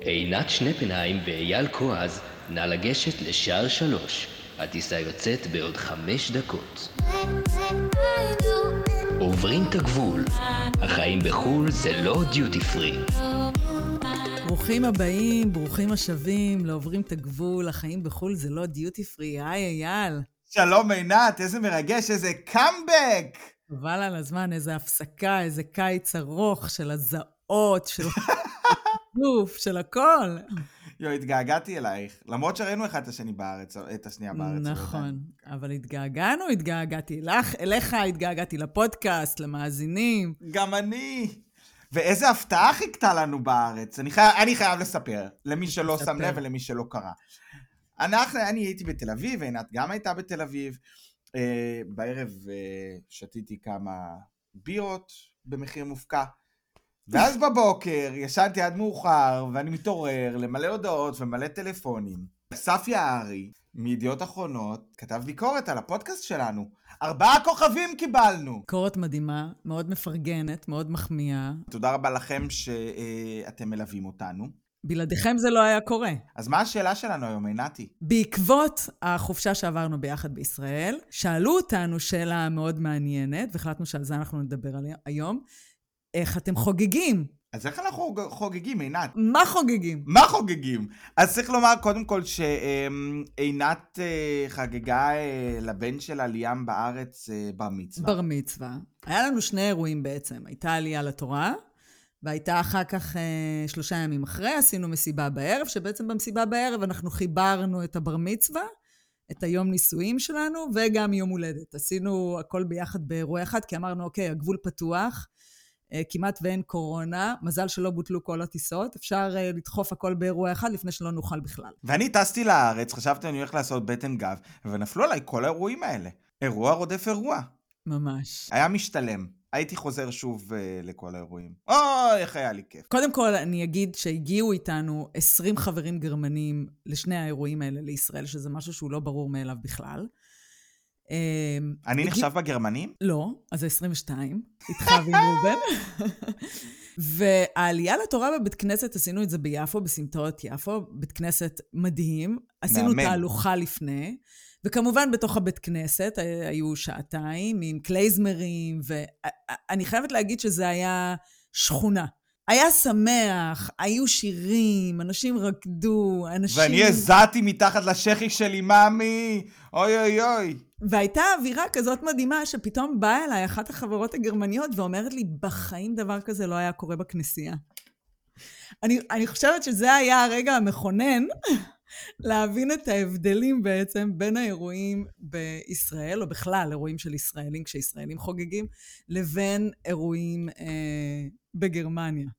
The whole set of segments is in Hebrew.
עינת שנפנהיים ואייל כועז, נא לגשת לשער שלוש. הטיסה יוצאת בעוד חמש דקות. עוברים את הגבול. החיים בחו"ל זה לא דיוטי פרי. ברוכים הבאים, ברוכים השבים, לעוברים את הגבול, החיים בחו"ל זה לא דיוטי פרי. היי, אייל. שלום עינת, איזה מרגש, איזה קאמבק! חבל על הזמן, איזה הפסקה, איזה קיץ ארוך של הזעות, של גוף, של הכל. יואו, התגעגעתי אלייך. למרות שראינו אחד את השני בארץ, את השנייה בארץ. נכון, אבל התגעגענו, התגעגעתי לך, אליך, התגעגעתי לפודקאסט, למאזינים. גם אני. ואיזה הפתעה חיכתה לנו בארץ. אני, חי... אני חייב לספר, למי שלא לספר. שם לב ולמי שלא קרא. אנחנו, אני הייתי בתל אביב, עינת גם הייתה בתל אביב. אה, בערב אה, שתיתי כמה בירות במחיר מופקע. ואז בבוקר ישנתי עד מאוחר, ואני מתעורר למלא הודעות ומלא טלפונים. אסף יערי, מידיעות אחרונות, כתב ביקורת על הפודקאסט שלנו. ארבעה כוכבים קיבלנו! ביקורת מדהימה, מאוד מפרגנת, מאוד מחמיאה. תודה רבה לכם שאתם מלווים אותנו. בלעדיכם זה לא היה קורה. אז מה השאלה שלנו היום, עינתי? בעקבות החופשה שעברנו ביחד בישראל, שאלו אותנו שאלה מאוד מעניינת, והחלטנו שעל זה אנחנו נדבר היום. איך אתם חוגגים? אז איך אנחנו חוגגים, עינת? מה חוגגים? מה חוגגים? אז צריך לומר קודם כל שעינת אה, חגגה אה, לבן שלה ליאם בארץ אה, בר מצווה. בר מצווה. היה לנו שני אירועים בעצם. הייתה עלייה לתורה, והייתה אחר כך, שלושה ימים אחרי, עשינו מסיבה בערב, שבעצם במסיבה בערב אנחנו חיברנו את הבר מצווה, את היום נישואים שלנו, וגם יום הולדת. עשינו הכל ביחד באירוע אחד, כי אמרנו, אוקיי, הגבול פתוח, כמעט ואין קורונה, מזל שלא בוטלו כל הטיסות, אפשר אה, לדחוף הכל באירוע אחד לפני שלא נוכל בכלל. ואני טסתי לארץ, חשבתי אני הולך לעשות בטן גב, ונפלו עליי כל האירועים האלה. אירוע רודף אירוע. ממש. היה משתלם. הייתי חוזר שוב uh, לכל האירועים. אוי, איך היה לי כיף. קודם כל, אני אגיד שהגיעו איתנו 20 חברים גרמנים לשני האירועים האלה לישראל, שזה משהו שהוא לא ברור מאליו בכלל. אמ, אני נחשב בגרמנים? לא, אז זה 22, איתך ועם ראובן. והעלייה לתורה בבית כנסת, עשינו את זה ביפו, בסמטאות יפו, בית כנסת מדהים. עשינו. תהלוכה לפני, וכמובן בתוך הבית כנסת אה, היו שעתיים עם קלייזמרים, ואני חייבת להגיד שזה היה שכונה. היה שמח, היו שירים, אנשים רקדו, אנשים... ואני הזעתי מתחת לשחי שלי, מאמי! אוי אוי אוי. והייתה אווירה כזאת מדהימה, שפתאום באה אליי אחת החברות הגרמניות ואומרת לי, בחיים דבר כזה לא היה קורה בכנסייה. אני, אני חושבת שזה היה הרגע המכונן להבין את ההבדלים בעצם בין האירועים בישראל, או בכלל אירועים של ישראלים כשישראלים חוגגים, לבין אירועים אה, בגרמניה.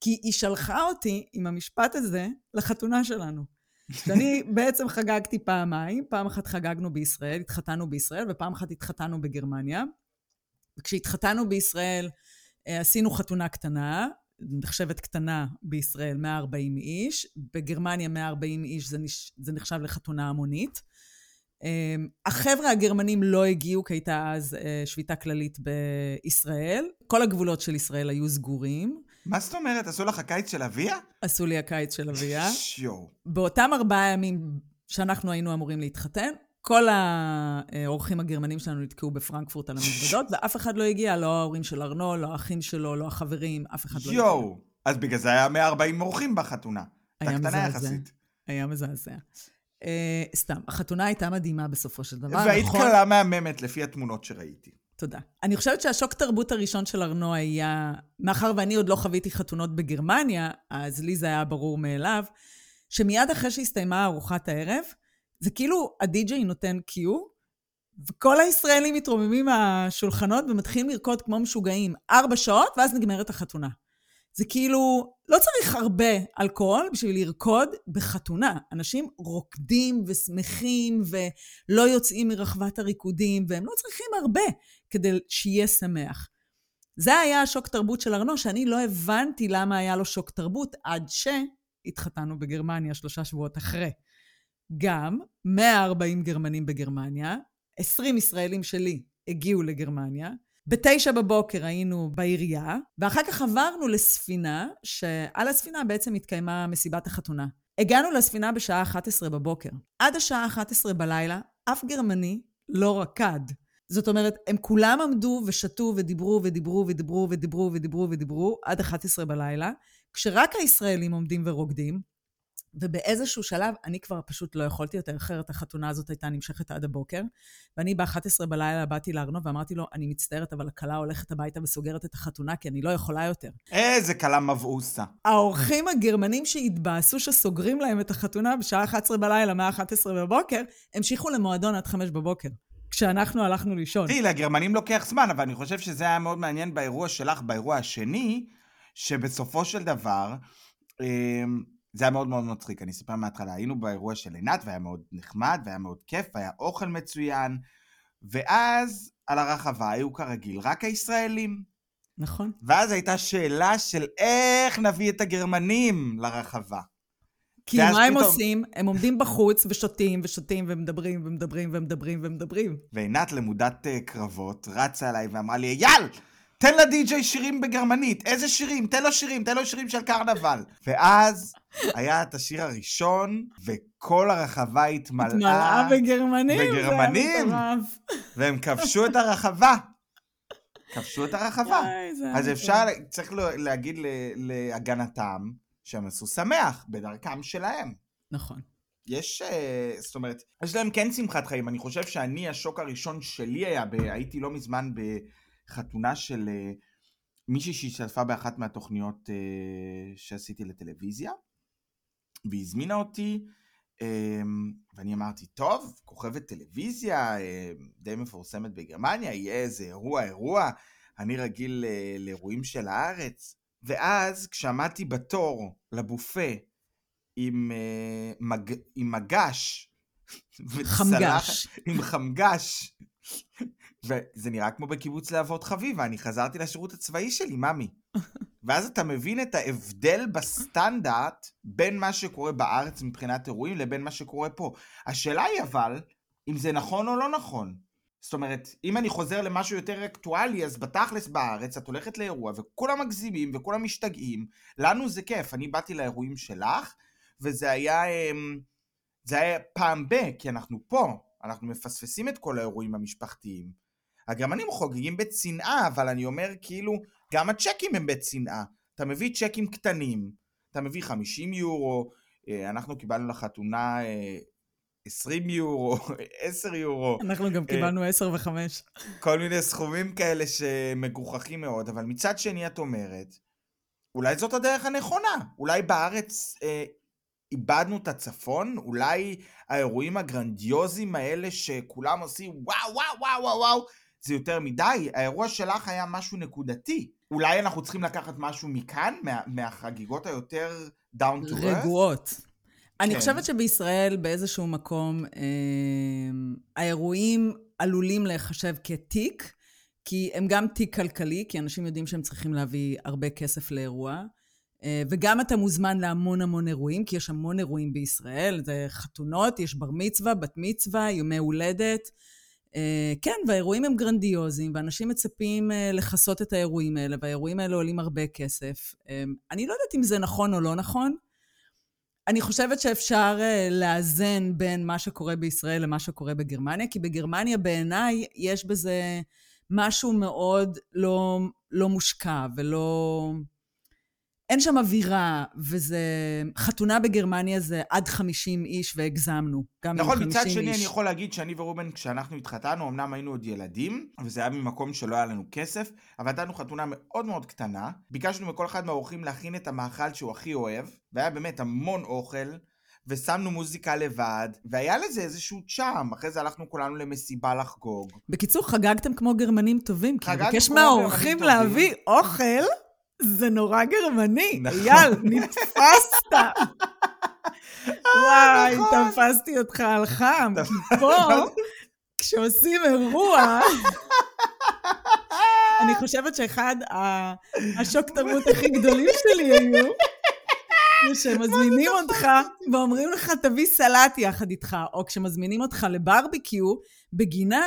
כי היא שלחה אותי עם המשפט הזה לחתונה שלנו. שאני בעצם חגגתי פעמיים, פעם אחת חגגנו בישראל, התחתנו בישראל, ופעם אחת התחתנו בגרמניה. וכשהתחתנו בישראל, אה, עשינו חתונה קטנה, נחשבת קטנה בישראל, 140 איש, בגרמניה 140 איש זה, נש... זה נחשב לחתונה המונית. אה, החבר'ה הגרמנים לא הגיעו, כי הייתה אז אה, שביתה כללית בישראל. כל הגבולות של ישראל היו סגורים. מה זאת אומרת? עשו לך הקיץ של אביה? עשו לי הקיץ של אביה. שיו. באותם ארבעה ימים שאנחנו היינו אמורים להתחתן, כל האורחים הגרמנים שלנו נתקעו בפרנקפורט על המזוודות, ואף אחד לא הגיע, לא ההורים של ארנו, לא האחים שלו, לא החברים, אף אחד לא הגיע. יואו. אז בגלל זה היה 140 אורחים בחתונה. היה מזעזע. היה מזעזע. אה, סתם, החתונה הייתה מדהימה בסופו של דבר. והיית נכון? קלה מהממת לפי התמונות שראיתי. תודה. אני חושבת שהשוק תרבות הראשון של ארנו היה, מאחר ואני עוד לא חוויתי חתונות בגרמניה, אז לי זה היה ברור מאליו, שמיד אחרי שהסתיימה ארוחת הערב, זה כאילו הדי-ג'יי נותן קיו, וכל הישראלים מתרוממים מהשולחנות ומתחילים לרקוד כמו משוגעים ארבע שעות, ואז נגמרת החתונה. זה כאילו, לא צריך הרבה אלכוהול בשביל לרקוד בחתונה. אנשים רוקדים ושמחים ולא יוצאים מרחבת הריקודים, והם לא צריכים הרבה כדי שיהיה שמח. זה היה השוק תרבות של ארנו, שאני לא הבנתי למה היה לו שוק תרבות, עד שהתחתנו בגרמניה שלושה שבועות אחרי. גם 140 גרמנים בגרמניה, 20 ישראלים שלי הגיעו לגרמניה, בתשע בבוקר היינו בעירייה, ואחר כך עברנו לספינה, שעל הספינה בעצם התקיימה מסיבת החתונה. הגענו לספינה בשעה 11 בבוקר. עד השעה 11 בלילה, אף גרמני לא רקד. זאת אומרת, הם כולם עמדו ושתו ודיברו ודיברו ודיברו ודיברו ודיברו ודיברו עד 11 בלילה, כשרק הישראלים עומדים ורוקדים, ובאיזשהו שלב אני כבר פשוט לא יכולתי יותר, אחרת החתונה הזאת הייתה נמשכת עד הבוקר. ואני ב-11 בלילה באתי לארנוב ואמרתי לו, אני מצטערת, אבל הכלה הולכת הביתה וסוגרת את החתונה, כי אני לא יכולה יותר. איזה כלה מבעוסה. האורחים הגרמנים שהתבאסו שסוגרים להם את החתונה בשעה 11 בלילה, מה-11 בבוקר, המשיכו למועדון עד 5 בבוקר. כשאנחנו הלכנו לישון. תראי, לגרמנים לוקח זמן, אבל אני חושב שזה היה מאוד מעניין באירוע שלך, באירוע השני, שבסופו של דבר, אמ, זה היה מאוד מאוד מצחיק, אני אספר מההתחלה. היינו באירוע של עינת, והיה מאוד נחמד, והיה מאוד כיף, והיה אוכל מצוין, ואז על הרחבה היו כרגיל רק הישראלים. נכון. ואז הייתה שאלה של איך נביא את הגרמנים לרחבה. כי מה הם פתאום- עושים? הם עומדים בחוץ ושותים ושותים ומדברים ומדברים ומדברים ומדברים. ועינת למודת אה, קרבות רצה אליי ואמרה לי, אייל, תן לדי-ג'יי שירים בגרמנית, איזה שירים? תן לו שירים, תן לו שירים של קרנבל. ואז היה את השיר הראשון, וכל הרחבה התמלאה, התמלאה בגרמנים. בגרמנים. והם כבשו את הרחבה. כבשו את הרחבה. אז. אפשר, צריך להגיד להגנתם, שהם עשו שמח בדרכם שלהם. נכון. יש, אה, זאת אומרת, יש להם כן שמחת חיים. אני חושב שאני, השוק הראשון שלי היה, ב, הייתי לא מזמן בחתונה של אה, מישהי שהשתתפה באחת מהתוכניות אה, שעשיתי לטלוויזיה, והיא הזמינה אותי, אה, ואני אמרתי, טוב, כוכבת טלוויזיה, אה, די מפורסמת בגרמניה, יהיה איזה אירוע, אירוע, אני רגיל לאירועים של הארץ. ואז, כשעמדתי בתור לבופה, עם, מג... עם מגש. חמגש. עם חמגש. וזה נראה כמו בקיבוץ להבות חביבה, אני חזרתי לשירות הצבאי שלי, ממי. ואז אתה מבין את ההבדל בסטנדרט בין מה שקורה בארץ מבחינת אירועים לבין מה שקורה פה. השאלה היא אבל, אם זה נכון או לא נכון. זאת אומרת, אם אני חוזר למשהו יותר אקטואלי, אז בתכלס בארץ את הולכת לאירוע וכולם מגזימים וכולם משתגעים. לנו זה כיף, אני באתי לאירועים שלך, וזה היה, אמ, זה היה פעם ב, כי אנחנו פה, אנחנו מפספסים את כל האירועים המשפחתיים. הגרמנים חוגגים בצנעה, אבל אני אומר כאילו, גם הצ'קים הם בצנעה. אתה מביא צ'קים קטנים, אתה מביא 50 יורו, אה, אנחנו קיבלנו לחתונה אה, 20 יורו, 10 יורו, אנחנו גם קיבלנו 10 ו-5. כל מיני סכומים כאלה שמגוחכים מאוד, אבל מצד שני את אומרת, אולי זאת הדרך הנכונה, אולי בארץ אה, איבדנו את הצפון, אולי האירועים הגרנדיוזיים האלה שכולם עושים וואו וואו וואו וואו וואו, זה יותר מדי, האירוע שלך היה משהו נקודתי. אולי אנחנו צריכים לקחת משהו מכאן, מה, מהחגיגות היותר down to earth? רגועות. אני כן. חושבת שבישראל באיזשהו מקום אה, האירועים עלולים להיחשב כתיק, כי הם גם תיק כלכלי, כי אנשים יודעים שהם צריכים להביא הרבה כסף לאירוע. אה, וגם אתה מוזמן להמון המון אירועים, כי יש המון אירועים בישראל, זה חתונות, יש בר מצווה, בת מצווה, יומי הולדת. אה, כן, והאירועים הם גרנדיוזיים, ואנשים מצפים אה, לכסות את האירועים האלה, והאירועים האלה עולים הרבה כסף. אה, אני לא יודעת אם זה נכון או לא נכון. אני חושבת שאפשר לאזן בין מה שקורה בישראל למה שקורה בגרמניה, כי בגרמניה בעיניי יש בזה משהו מאוד לא, לא מושקע ולא... אין שם אווירה, וזה... חתונה בגרמניה זה עד 50 איש והגזמנו. גם נכון, 50 מצד שני איש. אני יכול להגיד שאני ורובן, כשאנחנו התחתנו, אמנם היינו עוד ילדים, וזה היה ממקום שלא היה לנו כסף, אבל הייתה לנו חתונה מאוד מאוד קטנה. ביקשנו מכל אחד מהאורחים להכין את המאכל שהוא הכי אוהב, והיה באמת המון אוכל, ושמנו מוזיקה לבד, והיה לזה איזשהו צ'אם. אחרי זה הלכנו כולנו למסיבה לחגוג. בקיצור, חגגתם כמו גרמנים טובים, כי לבקש כמו מהאורחים. להביא אוכל, זה נורא גרמני. נכון. אייל, נתפסת. וואי, נכון. תפסתי אותך על חם. כי פה, כשעושים אירוע, אני חושבת שאחד השוק תרבות הכי גדולים שלי היו, זה שמזמינים אותך ואומרים לך, תביא סלט יחד איתך, או כשמזמינים אותך לברביקיו, בגינה,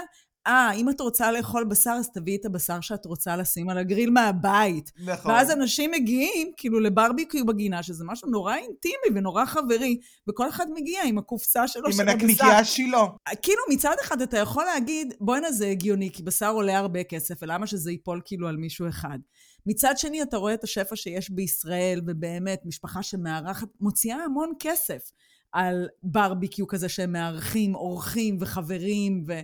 אה, אם את רוצה לאכול בשר, אז תביאי את הבשר שאת רוצה לשים על הגריל מהבית. נכון. ואז אנשים מגיעים, כאילו, לברביקיו בגינה, שזה משהו נורא אינטימי ונורא חברי, וכל אחד מגיע עם הקופסה שלו עם של הבשר. הנקניקייה שלו. כאילו, מצד אחד אתה יכול להגיד, בואנה, זה הגיוני, כי בשר עולה הרבה כסף, ולמה שזה ייפול כאילו על מישהו אחד? מצד שני, אתה רואה את השפע שיש בישראל, ובאמת, משפחה שמארחת, מוציאה המון כסף על ברביקיו כזה שהם מארחים אורחים וחברים, ו...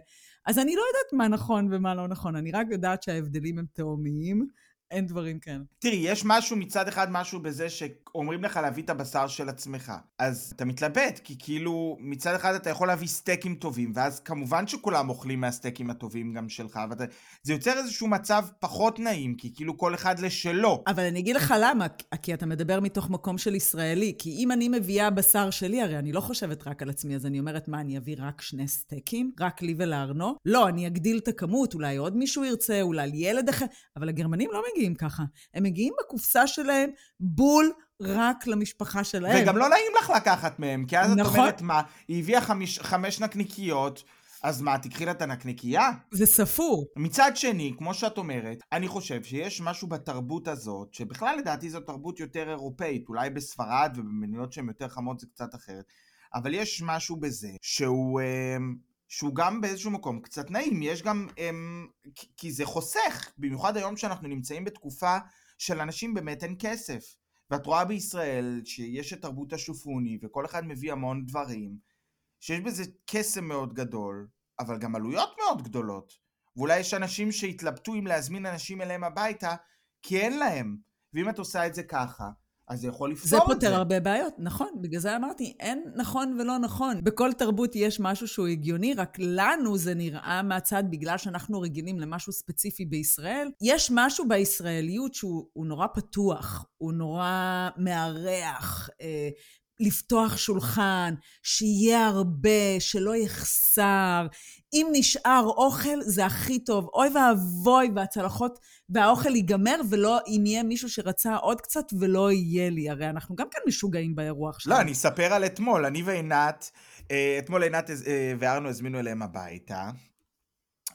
אז אני לא יודעת מה נכון ומה לא נכון, אני רק יודעת שההבדלים הם תאומיים, אין דברים כאלה. תראי, יש משהו מצד אחד, משהו בזה שאומרים לך להביא את הבשר של עצמך. אז אתה מתלבט, כי כאילו, מצד אחד אתה יכול להביא סטייקים טובים, ואז כמובן שכולם אוכלים מהסטייקים הטובים גם שלך, ואתה... זה יוצר איזשהו מצב פחות נעים, כי כאילו כל אחד לשלו. אבל אני אגיד לך למה, כי אתה מדבר מתוך מקום של ישראלי. כי אם אני מביאה בשר שלי, הרי אני לא חושבת רק על עצמי, אז אני אומרת, מה, אני אביא רק שני סטייקים? רק לי ולארנו? לא, אני אגדיל את הכמות, אולי עוד מישהו ירצה, אולי ילד אחר, אבל הגרמנים לא מגיעים ככה. הם מגיעים בקופסה שלהם בול רק למשפחה שלהם. וגם לא נעים לך לקחת מהם, כי אז את נכון. אומרת, מה, היא הביאה חמיש, חמש נקניקיות, אז מה, תקחי לה את הנקניקייה? זה ספור. מצד שני, כמו שאת אומרת, אני חושב שיש משהו בתרבות הזאת, שבכלל לדעתי זו תרבות יותר אירופאית, אולי בספרד ובמדינות שהן יותר חמות זה קצת אחרת, אבל יש משהו בזה שהוא, אמ, שהוא גם באיזשהו מקום קצת נעים, יש גם, אמ, כי- כי זה חוסך, במיוחד היום שאנחנו נמצאים בתקופה של אנשים באמת אין כסף. ואת רואה בישראל שיש את תרבות השופוני, וכל אחד מביא המון דברים, שיש בזה קסם מאוד גדול, אבל גם עלויות מאוד גדולות. ואולי יש אנשים שהתלבטו אם להזמין אנשים אליהם הביתה, כי אין להם. ואם את עושה את זה ככה, אז זה יכול לפתור זה את פותר זה. הרבה בעיות, נכון. בגלל זה אמרתי, אין נכון ולא נכון. בכל תרבות יש משהו שהוא הגיוני, רק לנו זה נראה מהצד, בגלל שאנחנו רגילים למשהו ספציפי בישראל. יש משהו בישראליות שהוא הוא נורא פתוח, הוא נורא מארח. אה, לפתוח שולחן, שיהיה הרבה, שלא יחסר. אם נשאר אוכל, זה הכי טוב. אוי ואבוי, והצלחות, והאוכל ייגמר, ולא אם יהיה מישהו שרצה עוד קצת ולא יהיה לי. הרי אנחנו גם כן משוגעים באירוע עכשיו. לא, אני אספר על אתמול. אני ועינת, אה, אתמול עינת אה, וארנו הזמינו אליהם הביתה.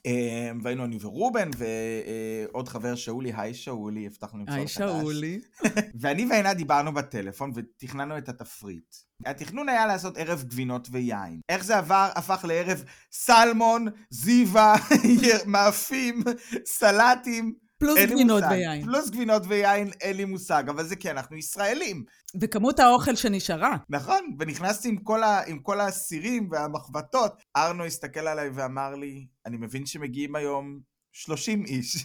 אה, והיינו אני ורובן ועוד חבר שאולי, היי שאולי, הבטחנו למצוא היי לך שאולי. ואני ועינת דיברנו בטלפון ותכננו את התפריט. התכנון היה לעשות ערב גבינות ויין. איך זה עבר? הפך לערב סלמון, זיווה, מאפים, סלטים. פלוס גבינות מושג. ויין. פלוס גבינות ויין, אין לי מושג, אבל זה כי אנחנו ישראלים. וכמות האוכל שנשארה. נכון, ונכנסתי עם כל, ה, עם כל הסירים והמחבטות. ארנו הסתכל עליי ואמר לי, אני מבין שמגיעים היום 30 איש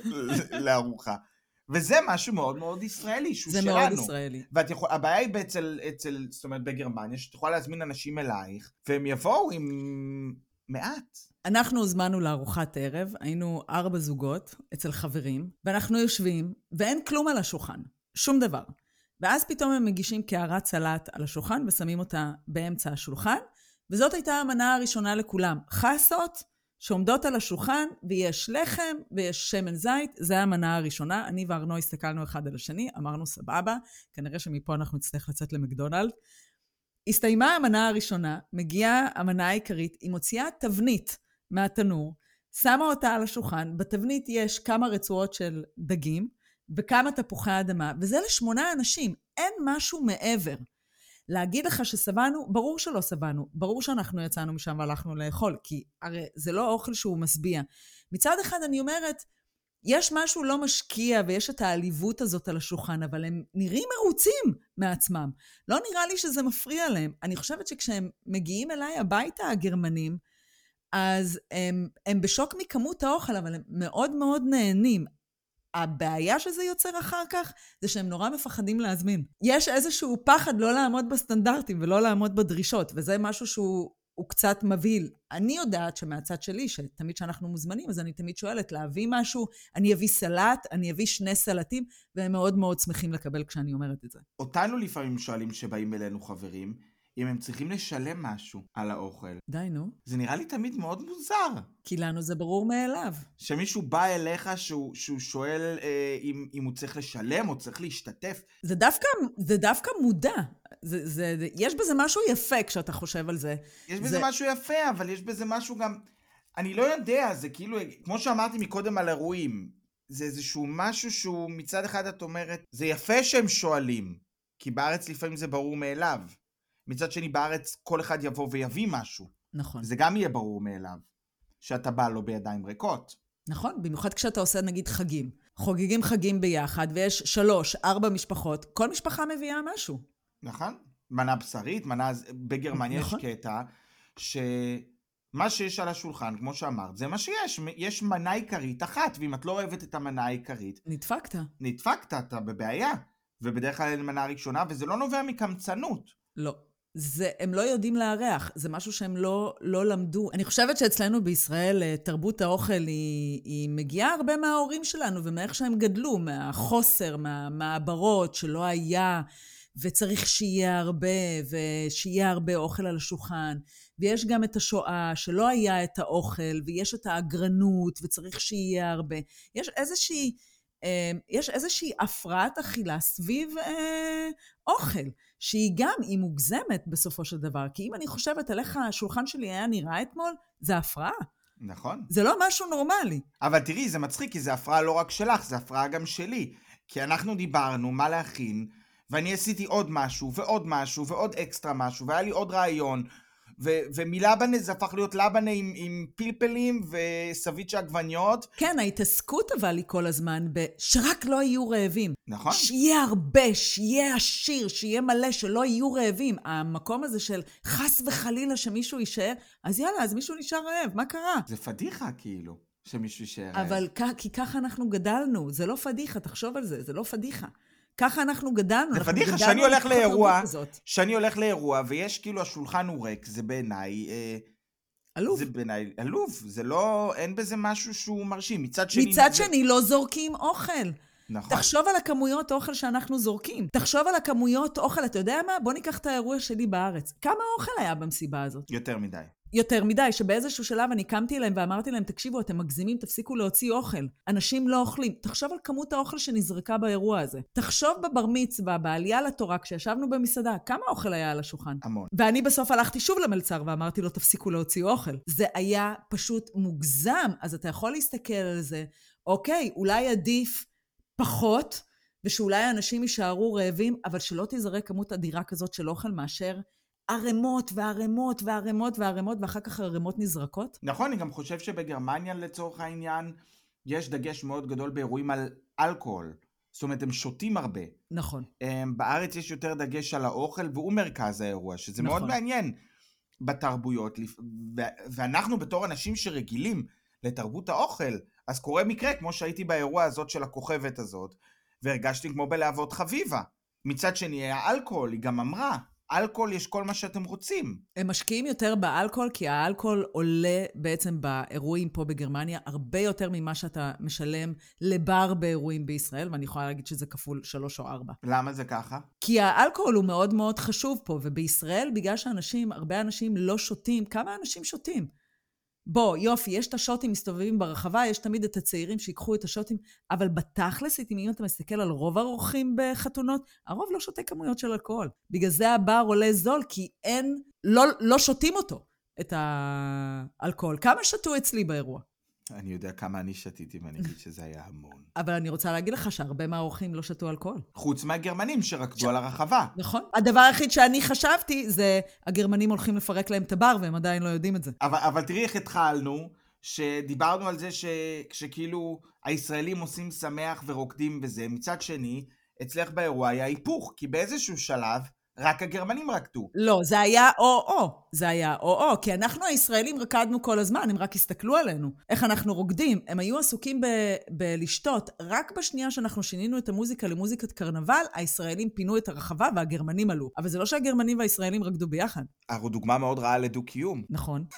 לארוחה. וזה משהו מאוד מאוד ישראלי, שהוא זה שלנו. מאוד ישראלי. ואת יכול, הבעיה היא אצל, אצל, זאת אומרת בגרמניה, שאת יכולה להזמין אנשים אלייך, והם יבואו עם מעט. אנחנו הוזמנו לארוחת ערב, היינו ארבע זוגות אצל חברים, ואנחנו יושבים, ואין כלום על השולחן, שום דבר. ואז פתאום הם מגישים קערת סלט על השולחן ושמים אותה באמצע השולחן, וזאת הייתה המנה הראשונה לכולם. חסות שעומדות על השולחן, ויש לחם ויש שמן זית, זו המנה הראשונה. אני וארנו הסתכלנו אחד על השני, אמרנו סבבה, כנראה שמפה אנחנו נצטרך לצאת למקדונלד. הסתיימה המנה הראשונה, מגיעה המנה העיקרית, היא מוציאה תבנית מהתנור, שמה אותה על השולחן, בתבנית יש כמה רצועות של דגים וכמה תפוחי אדמה, וזה לשמונה אנשים, אין משהו מעבר. להגיד לך ששבענו, ברור שלא שבענו, ברור שאנחנו יצאנו משם והלכנו לאכול, כי הרי זה לא אוכל שהוא משביע. מצד אחד אני אומרת, יש משהו לא משקיע ויש את העליבות הזאת על השולחן, אבל הם נראים מרוצים מעצמם. לא נראה לי שזה מפריע להם. אני חושבת שכשהם מגיעים אליי הביתה, הגרמנים, אז הם, הם בשוק מכמות האוכל, אבל הם מאוד מאוד נהנים. הבעיה שזה יוצר אחר כך, זה שהם נורא מפחדים להזמין. יש איזשהו פחד לא לעמוד בסטנדרטים ולא לעמוד בדרישות, וזה משהו שהוא הוא קצת מבהיל. אני יודעת שמהצד שלי, שתמיד כשאנחנו מוזמנים, אז אני תמיד שואלת להביא משהו, אני אביא סלט, אני אביא שני סלטים, והם מאוד מאוד שמחים לקבל כשאני אומרת את זה. אותנו לפעמים שואלים שבאים אלינו חברים, אם הם צריכים לשלם משהו על האוכל. די, נו. זה נראה לי תמיד מאוד מוזר. כי לנו זה ברור מאליו. שמישהו בא אליך שהוא, שהוא שואל אה, אם, אם הוא צריך לשלם או צריך להשתתף. זה דווקא, זה דווקא מודע. זה, זה, זה, יש בזה משהו יפה כשאתה חושב על זה. יש בזה זה- משהו יפה, אבל יש בזה משהו גם... אני לא יודע, זה כאילו, כמו שאמרתי מקודם על אירועים, זה איזשהו משהו שהוא מצד אחד את אומרת, זה יפה שהם שואלים, כי בארץ לפעמים זה ברור מאליו. מצד שני, בארץ כל אחד יבוא ויביא משהו. נכון. זה גם יהיה ברור מאליו, שאתה בא לו בידיים ריקות. נכון, במיוחד כשאתה עושה נגיד חגים. חוגגים חגים ביחד, ויש שלוש, ארבע משפחות, כל משפחה מביאה משהו. נכון? מנה בשרית, מנה... בגרמניה נכון. יש קטע שמה שיש על השולחן, כמו שאמרת, זה מה שיש. יש מנה עיקרית אחת, ואם את לא אוהבת את המנה העיקרית, נדפקת. נדפקת, אתה בבעיה. ובדרך כלל אין מנה ראשונה, וזה לא נובע מקמצנות. לא. זה, הם לא יודעים לארח, זה משהו שהם לא, לא למדו. אני חושבת שאצלנו בישראל אה, תרבות האוכל היא, היא מגיעה הרבה מההורים שלנו ומאיך שהם גדלו, מהחוסר, מהמעברות שלא היה, וצריך שיהיה הרבה, ושיהיה הרבה אוכל על השולחן. ויש גם את השואה, שלא היה את האוכל, ויש את האגרנות, וצריך שיהיה הרבה. יש איזושהי... אה, יש איזושהי הפרעת אכילה סביב אה, אוכל, שהיא גם, היא מוגזמת בסופו של דבר. כי אם אני חושבת על איך השולחן שלי היה נראה אתמול, זה הפרעה. נכון. זה לא משהו נורמלי. אבל תראי, זה מצחיק, כי זה הפרעה לא רק שלך, זה הפרעה גם שלי. כי אנחנו דיברנו מה להכין, ואני עשיתי עוד משהו, ועוד משהו, ועוד אקסטרה משהו, והיה לי עוד רעיון, ו- ומלבנה זה הפך להיות לבנה עם, עם פלפלים וסביצ'ה עגבניות. כן, ההתעסקות אבל היא כל הזמן ב... שרק לא יהיו רעבים. נכון. שיהיה הרבה, שיהיה עשיר, שיהיה מלא, שלא יהיו רעבים. המקום הזה של חס וחלילה שמישהו יישאר, אז יאללה, אז מישהו נשאר רעב, מה קרה? זה פדיחה כאילו, שמישהו יישאר. אבל כ- כי ככה אנחנו גדלנו, זה לא פדיחה, תחשוב על זה, זה לא פדיחה. ככה אנחנו גדלנו. זה פדיחה שאני הולך לאירוע. שאני הולך לאירוע, ויש כאילו השולחן הוא ריק, זה בעיניי... אה, עלוב. זה בעיניי עלוב, זה לא, אין בזה משהו שהוא מרשים. מצד שני... מצד זה- שני, לא זורקים אוכל. נכון. תחשוב על הכמויות אוכל שאנחנו זורקים. תחשוב על הכמויות אוכל, אתה יודע מה? בוא ניקח את האירוע שלי בארץ. כמה אוכל היה במסיבה הזאת? יותר מדי. יותר מדי, שבאיזשהו שלב אני קמתי אליהם ואמרתי להם, תקשיבו, אתם מגזימים, תפסיקו להוציא אוכל. אנשים לא אוכלים. תחשוב על כמות האוכל שנזרקה באירוע הזה. תחשוב בבר מצווה, בעלייה לתורה, כשישבנו במסעדה, כמה אוכל היה על השולחן. המון. ואני בסוף הלכתי שוב למלצר ואמרתי לו, תפסיקו להוציא אוכל. זה היה פשוט מוגזם. אז אתה יכול להסתכל על זה, אוקיי, אולי עדיף פחות, ושאולי אנשים יישארו רעבים, אבל שלא תזרק כמות אדירה כזאת של אוכל מאשר ערימות וערימות וערימות וערימות, ואחר כך הערימות נזרקות? נכון, אני גם חושב שבגרמניה לצורך העניין, יש דגש מאוד גדול באירועים על אלכוהול. זאת אומרת, הם שותים הרבה. נכון. הם, בארץ יש יותר דגש על האוכל, והוא מרכז האירוע, שזה נכון. מאוד מעניין בתרבויות. ו- ואנחנו בתור אנשים שרגילים לתרבות האוכל, אז קורה מקרה, כמו שהייתי באירוע הזאת של הכוכבת הזאת, והרגשתי כמו בלהבות חביבה. מצד שני, היה אלכוהול, היא גם אמרה, אלכוהול יש כל מה שאתם רוצים. הם משקיעים יותר באלכוהול, כי האלכוהול עולה בעצם באירועים פה בגרמניה הרבה יותר ממה שאתה משלם לבר באירועים בישראל, ואני יכולה להגיד שזה כפול שלוש או ארבע. למה זה ככה? כי האלכוהול הוא מאוד מאוד חשוב פה, ובישראל, בגלל שאנשים, הרבה אנשים לא שותים, כמה אנשים שותים? בוא, יופי, יש את השוטים מסתובבים ברחבה, יש תמיד את הצעירים שיקחו את השוטים, אבל בתכלס, אם אתה מסתכל על רוב האורחים בחתונות, הרוב לא שותה כמויות של אלכוהול. בגלל זה הבר עולה זול, כי אין, לא, לא שותים אותו, את האלכוהול. כמה שתו אצלי באירוע? אני יודע כמה אני שתיתי, ואני אגיד שזה היה המון. אבל אני רוצה להגיד לך שהרבה מהאורחים לא שתו אלכוהול. חוץ מהגרמנים שרקדו על הרחבה. נכון. הדבר היחיד שאני חשבתי זה, הגרמנים הולכים לפרק להם את הבר, והם עדיין לא יודעים את זה. אבל, אבל תראי איך התחלנו, שדיברנו על זה ש, שכאילו הישראלים עושים שמח ורוקדים וזה, מצד שני, אצלך באירוע היה היפוך, כי באיזשהו שלב רק הגרמנים רקדו. לא, זה היה או-או. זה היה או-או, כי אנחנו הישראלים רקדנו כל הזמן, הם רק הסתכלו עלינו. איך אנחנו רוקדים. הם היו עסוקים ב- בלשתות. רק בשנייה שאנחנו שינינו את המוזיקה למוזיקת קרנבל, הישראלים פינו את הרחבה והגרמנים עלו. אבל זה לא שהגרמנים והישראלים רקדו ביחד. אנחנו דוגמה מאוד רעה לדו-קיום. נכון.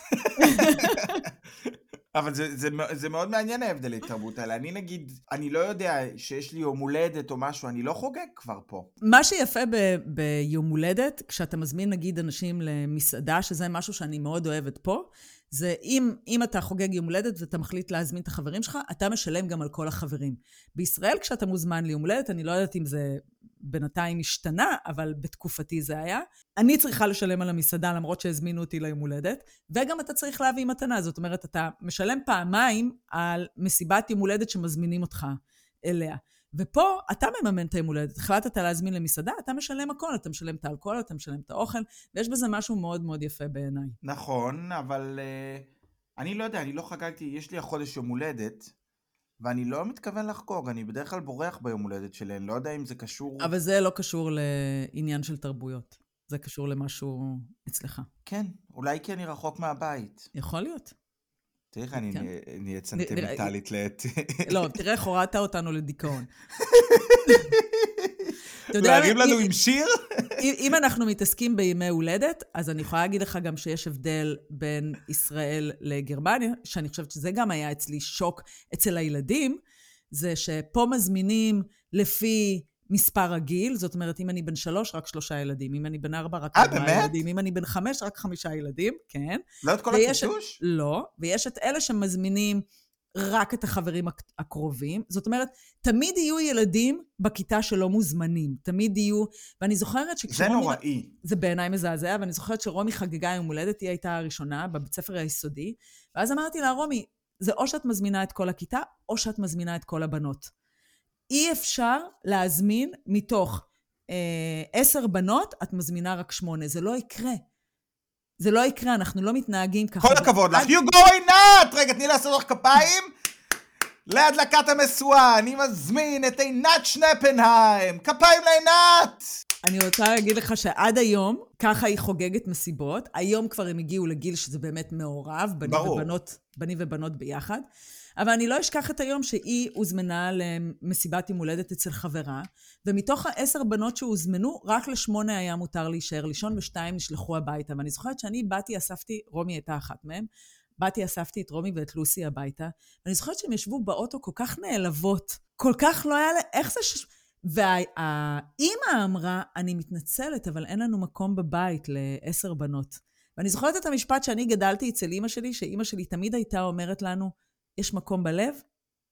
אבל זה, זה, זה מאוד מעניין ההבדלי תרבות האלה. אני נגיד, אני לא יודע שיש לי יום הולדת או משהו, אני לא חוגג כבר פה. מה שיפה ב- ביום הולדת, כשאתה מזמין נגיד אנשים למסעדה, שזה משהו שאני מאוד אוהבת פה, זה אם, אם אתה חוגג יום הולדת ואתה מחליט להזמין את החברים שלך, אתה משלם גם על כל החברים. בישראל, כשאתה מוזמן ליום הולדת, אני לא יודעת אם זה בינתיים השתנה, אבל בתקופתי זה היה, אני צריכה לשלם על המסעדה למרות שהזמינו אותי ליום הולדת, וגם אתה צריך להביא מתנה. זאת אומרת, אתה משלם פעמיים על מסיבת יום הולדת שמזמינים אותך אליה. ופה אתה מממן את היום הולדת. החלטת להזמין למסעדה, אתה משלם הכל, אתה משלם את האלכוהול, אתה משלם את האוכל, ויש בזה משהו מאוד מאוד יפה בעיניי. נכון, אבל uh, אני לא יודע, אני לא חגגתי, יש לי החודש יום הולדת, ואני לא מתכוון לחגוג, אני בדרך כלל בורח ביום הולדת שלהן, לא יודע אם זה קשור... אבל זה לא קשור לעניין של תרבויות. זה קשור למשהו אצלך. כן, אולי כי אני רחוק מהבית. יכול להיות. תראי איך אני כן. נהיית סנטימנטלית לעת... לא, תראה איך הורדת אותנו לדיכאון. להרים לנו עם שיר? אם אנחנו מתעסקים בימי הולדת, אז אני יכולה להגיד לך גם שיש הבדל בין ישראל לגרמניה, שאני חושבת שזה גם היה אצלי שוק אצל הילדים, זה שפה מזמינים לפי מספר הגיל, זאת אומרת, אם אני בן שלוש, רק שלושה ילדים, אם אני בן ארבע, רק אה, ארבעה באמת? ילדים, אם אני בן חמש, רק חמישה ילדים, כן. לא את כל ויש- הקישוש? לא, ויש את אלה שמזמינים רק את החברים הק- הקרובים. זאת אומרת, תמיד יהיו ילדים בכיתה שלא מוזמנים. תמיד יהיו, ואני זוכרת זה שכשרומי... נוראי. זה בעיניי מזעזע, ואני זוכרת שרומי חגגה יום הולדת, היא הייתה הראשונה בבית ספר היסודי, ואז אמרתי לה, רומי, זה או שאת מזמינה את כל הכיתה, או שאת מזמינה את כל הבנות. אי אפשר להזמין מתוך אה, עשר בנות, את מזמינה רק שמונה. זה לא יקרה. זה לא יקרה, אנחנו לא מתנהגים ככה. כל הכבוד לך. You go עינת! רגע, תני לעשות לך כפיים. להדלקת המשואה, אני מזמין את עינת שנפנהיים. כפיים לעינת! אני רוצה להגיד לך שעד היום, ככה היא חוגגת מסיבות. היום כבר הם הגיעו לגיל שזה באמת מעורב, בנים ברור. ובנות, בנים ובנות ביחד. אבל אני לא אשכח את היום שהיא הוזמנה למסיבת יום הולדת אצל חברה, ומתוך העשר בנות שהוזמנו, רק לשמונה היה מותר להישאר לישון, ושתיים נשלחו הביתה. ואני זוכרת שאני באתי, אספתי, רומי הייתה אחת מהן, באתי, אספתי את רומי ואת לוסי הביתה, ואני זוכרת שהם ישבו באוטו כל כך נעלבות, כל כך לא היה לה... איך זה ש... והאימא אמרה, אני מתנצלת, אבל אין לנו מקום בבית לעשר בנות. ואני זוכרת את המשפט שאני גדלתי אצל אימא שלי, שאימא שלי תמיד הייתה אומרת לנו, יש מקום בלב,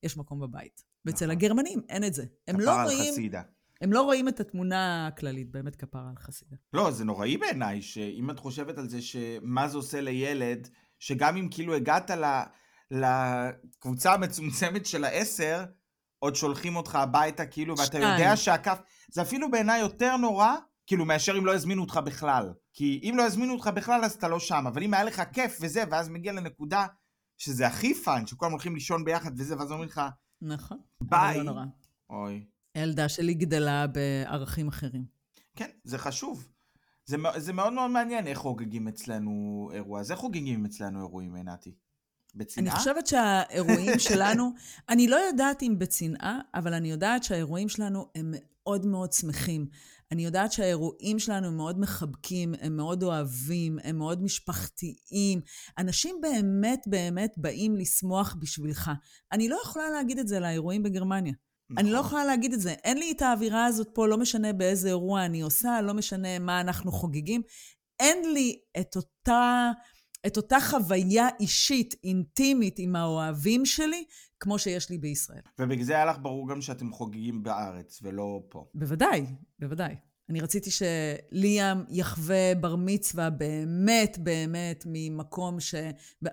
יש מקום בבית. ואצל נכון. הגרמנים אין את זה. הם לא, רואים, חסידה. הם לא רואים את התמונה הכללית, באמת כפרה על חסידה. לא, זה נוראי בעיניי, שאם את חושבת על זה, שמה זה עושה לילד, שגם אם כאילו הגעת ל... לקבוצה המצומצמת של העשר, עוד שולחים אותך הביתה, כאילו, ואתה שתיים. יודע שהכף... זה אפילו בעיניי יותר נורא, כאילו, מאשר אם לא יזמינו אותך בכלל. כי אם לא יזמינו אותך בכלל, אז אתה לא שם. אבל אם היה לך כיף וזה, ואז מגיע לנקודה שזה הכי fun, שכולם הולכים לישון ביחד וזה, ואז אומרים לך, נכון. ביי. לא נורא. אוי. הילדה שלי גדלה בערכים אחרים. כן, זה חשוב. זה, זה מאוד מאוד מעניין איך חוגגים אצלנו אירוע. אז איך חוגגים אצלנו אירועים, עינתי? אני בצנעה? חושבת שהאירועים שלנו, אני לא יודעת אם בצנעה, אבל אני יודעת שהאירועים שלנו הם מאוד מאוד שמחים. אני יודעת שהאירועים שלנו הם מאוד מחבקים, הם מאוד אוהבים, הם מאוד משפחתיים. אנשים באמת באמת באים לשמוח בשבילך. אני לא יכולה להגיד את זה על האירועים בגרמניה. אני לא נכון. יכולה להגיד את זה. אין לי את האווירה הזאת פה, לא משנה באיזה אירוע אני עושה, לא משנה מה אנחנו חוגגים. אין לי את אותה, את אותה חוויה אישית, אינטימית עם האוהבים שלי, כמו שיש לי בישראל. ובגלל זה היה לך ברור גם שאתם חוגגים בארץ, ולא פה. בוודאי, בוודאי. אני רציתי שליאם יחווה בר מצווה באמת, באמת, ממקום ש...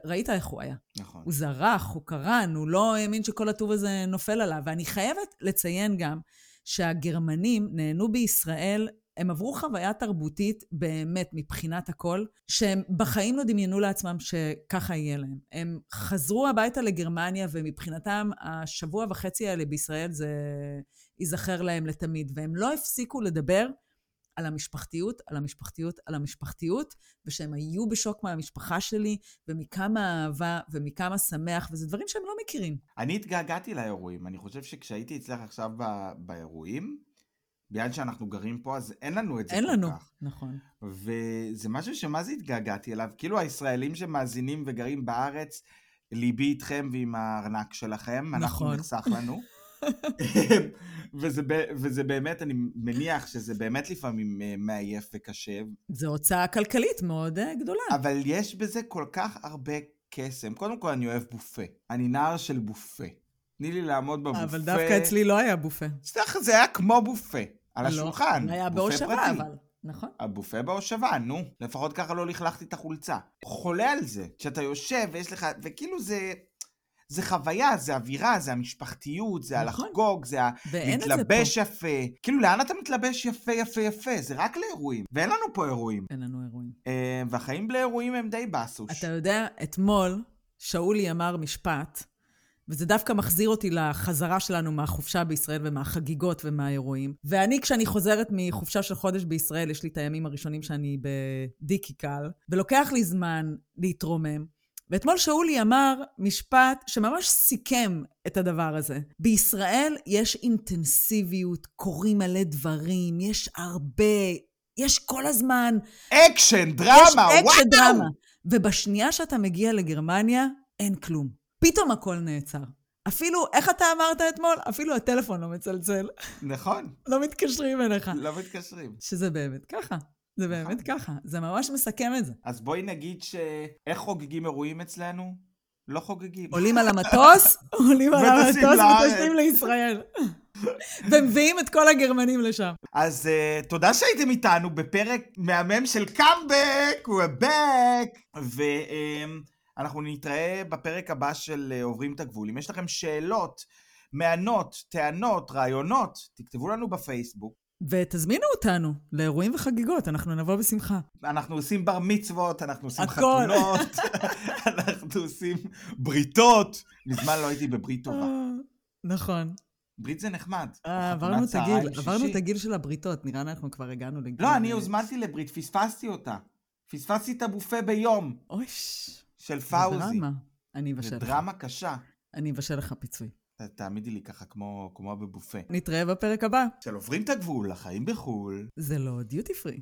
ראית איך הוא היה? נכון. הוא זרח, הוא קרן, הוא לא האמין שכל הטוב הזה נופל עליו. ואני חייבת לציין גם שהגרמנים נהנו בישראל, הם עברו חוויה תרבותית באמת מבחינת הכל, שהם בחיים לא דמיינו לעצמם שככה יהיה להם. הם חזרו הביתה לגרמניה, ומבחינתם השבוע וחצי האלה בישראל זה ייזכר להם לתמיד. והם לא הפסיקו לדבר על המשפחתיות, על המשפחתיות, על המשפחתיות, ושהם היו בשוק מהמשפחה שלי, ומכמה אהבה, ומכמה שמח, וזה דברים שהם לא מכירים. אני התגעגעתי לאירועים. אני חושב שכשהייתי אצלך עכשיו באירועים, בגלל שאנחנו גרים פה, אז אין לנו את זה אין כל לנו. כך. נכון. וזה משהו שמה זה התגעגעתי אליו. כאילו הישראלים שמאזינים וגרים בארץ, ליבי איתכם ועם הארנק שלכם, אנחנו נכון. נחסך לנו. וזה, וזה באמת, אני מניח שזה באמת לפעמים אה, מעייף וקשה, זו הוצאה כלכלית מאוד אה, גדולה. אבל יש בזה כל כך הרבה קסם. קודם כל, אני אוהב בופה. אני נער של בופה. תני לי לעמוד בבופה. אבל דווקא אצלי לא היה בופה. סליחה, זה היה כמו בופה. על לא, השולחן. היה בהושבה. אבל. נכון. הבופה בהושבה, נו. לפחות ככה לא לכלכתי את החולצה. חולה על זה. כשאתה יושב ויש לך... וכאילו זה... זה חוויה, זה אווירה, זה המשפחתיות, זה נכון. הלחגוג, זה. הלהתלבש יפה. כאילו, לאן אתה מתלבש יפה, יפה, יפה? זה רק לאירועים. ואין לנו פה אירועים. אין לנו אירועים. אה, והחיים בלי אירועים הם די באסוש. אתה יודע, אתמול שאולי אמר משפט, וזה דווקא מחזיר אותי לחזרה שלנו מהחופשה בישראל ומהחגיגות ומהאירועים. ואני, כשאני חוזרת מחופשה של חודש בישראל, יש לי את הימים הראשונים שאני בדיקיקל, ולוקח לי זמן להתרומם. ואתמול שאולי אמר משפט שממש סיכם את הדבר הזה. בישראל יש אינטנסיביות, קורים מלא דברים, יש הרבה, יש כל הזמן אקשן, דרמה, יש וואו! אקשן דרמה. ובשנייה שאתה מגיע לגרמניה, אין כלום. פתאום הכל נעצר. אפילו, איך אתה אמרת אתמול? אפילו הטלפון לא מצלצל. נכון, לא מתקשרים אליך. לא מתקשרים. שזה באמת ככה. זה באמת ככה. זה ממש מסכם את זה. אז בואי נגיד ש... איך חוגגים אירועים אצלנו? לא חוגגים. עולים על המטוס, עולים על המטוס. וטסים לישראל. ומביאים את כל הגרמנים לשם. אז uh, תודה שהייתם איתנו בפרק מהמם של קאמבק, we're back! ואנחנו נתראה בפרק הבא של uh, עוברים את הגבול. אם יש לכם שאלות, מענות, טענות, רעיונות, תכתבו לנו בפייסבוק. ותזמינו אותנו לאירועים וחגיגות, אנחנו נבוא בשמחה. אנחנו עושים בר מצוות, אנחנו עושים הכל. חתונות, אנחנו עושים בריתות. מזמן לא הייתי בברית טובה. אה, נכון. ברית זה נחמד. אה, עברנו את הגיל, עברנו. את הגיל של הבריתות, נראה לי אנחנו כבר הגענו לגיל... לא, אני אה, הוזמנתי לברית, פספסתי אותה. פספסתי את הבופה ביום אוי, של זה פאוזי. דרמה. אני זה אבשל לך. דרמה קשה. אני אבשל לך פיצוי. תעמידי לי ככה כמו כמו בבופה. נתראה בפרק הבא. של עוברים את הגבול, החיים בחו"ל. זה לא דיוטי פרי.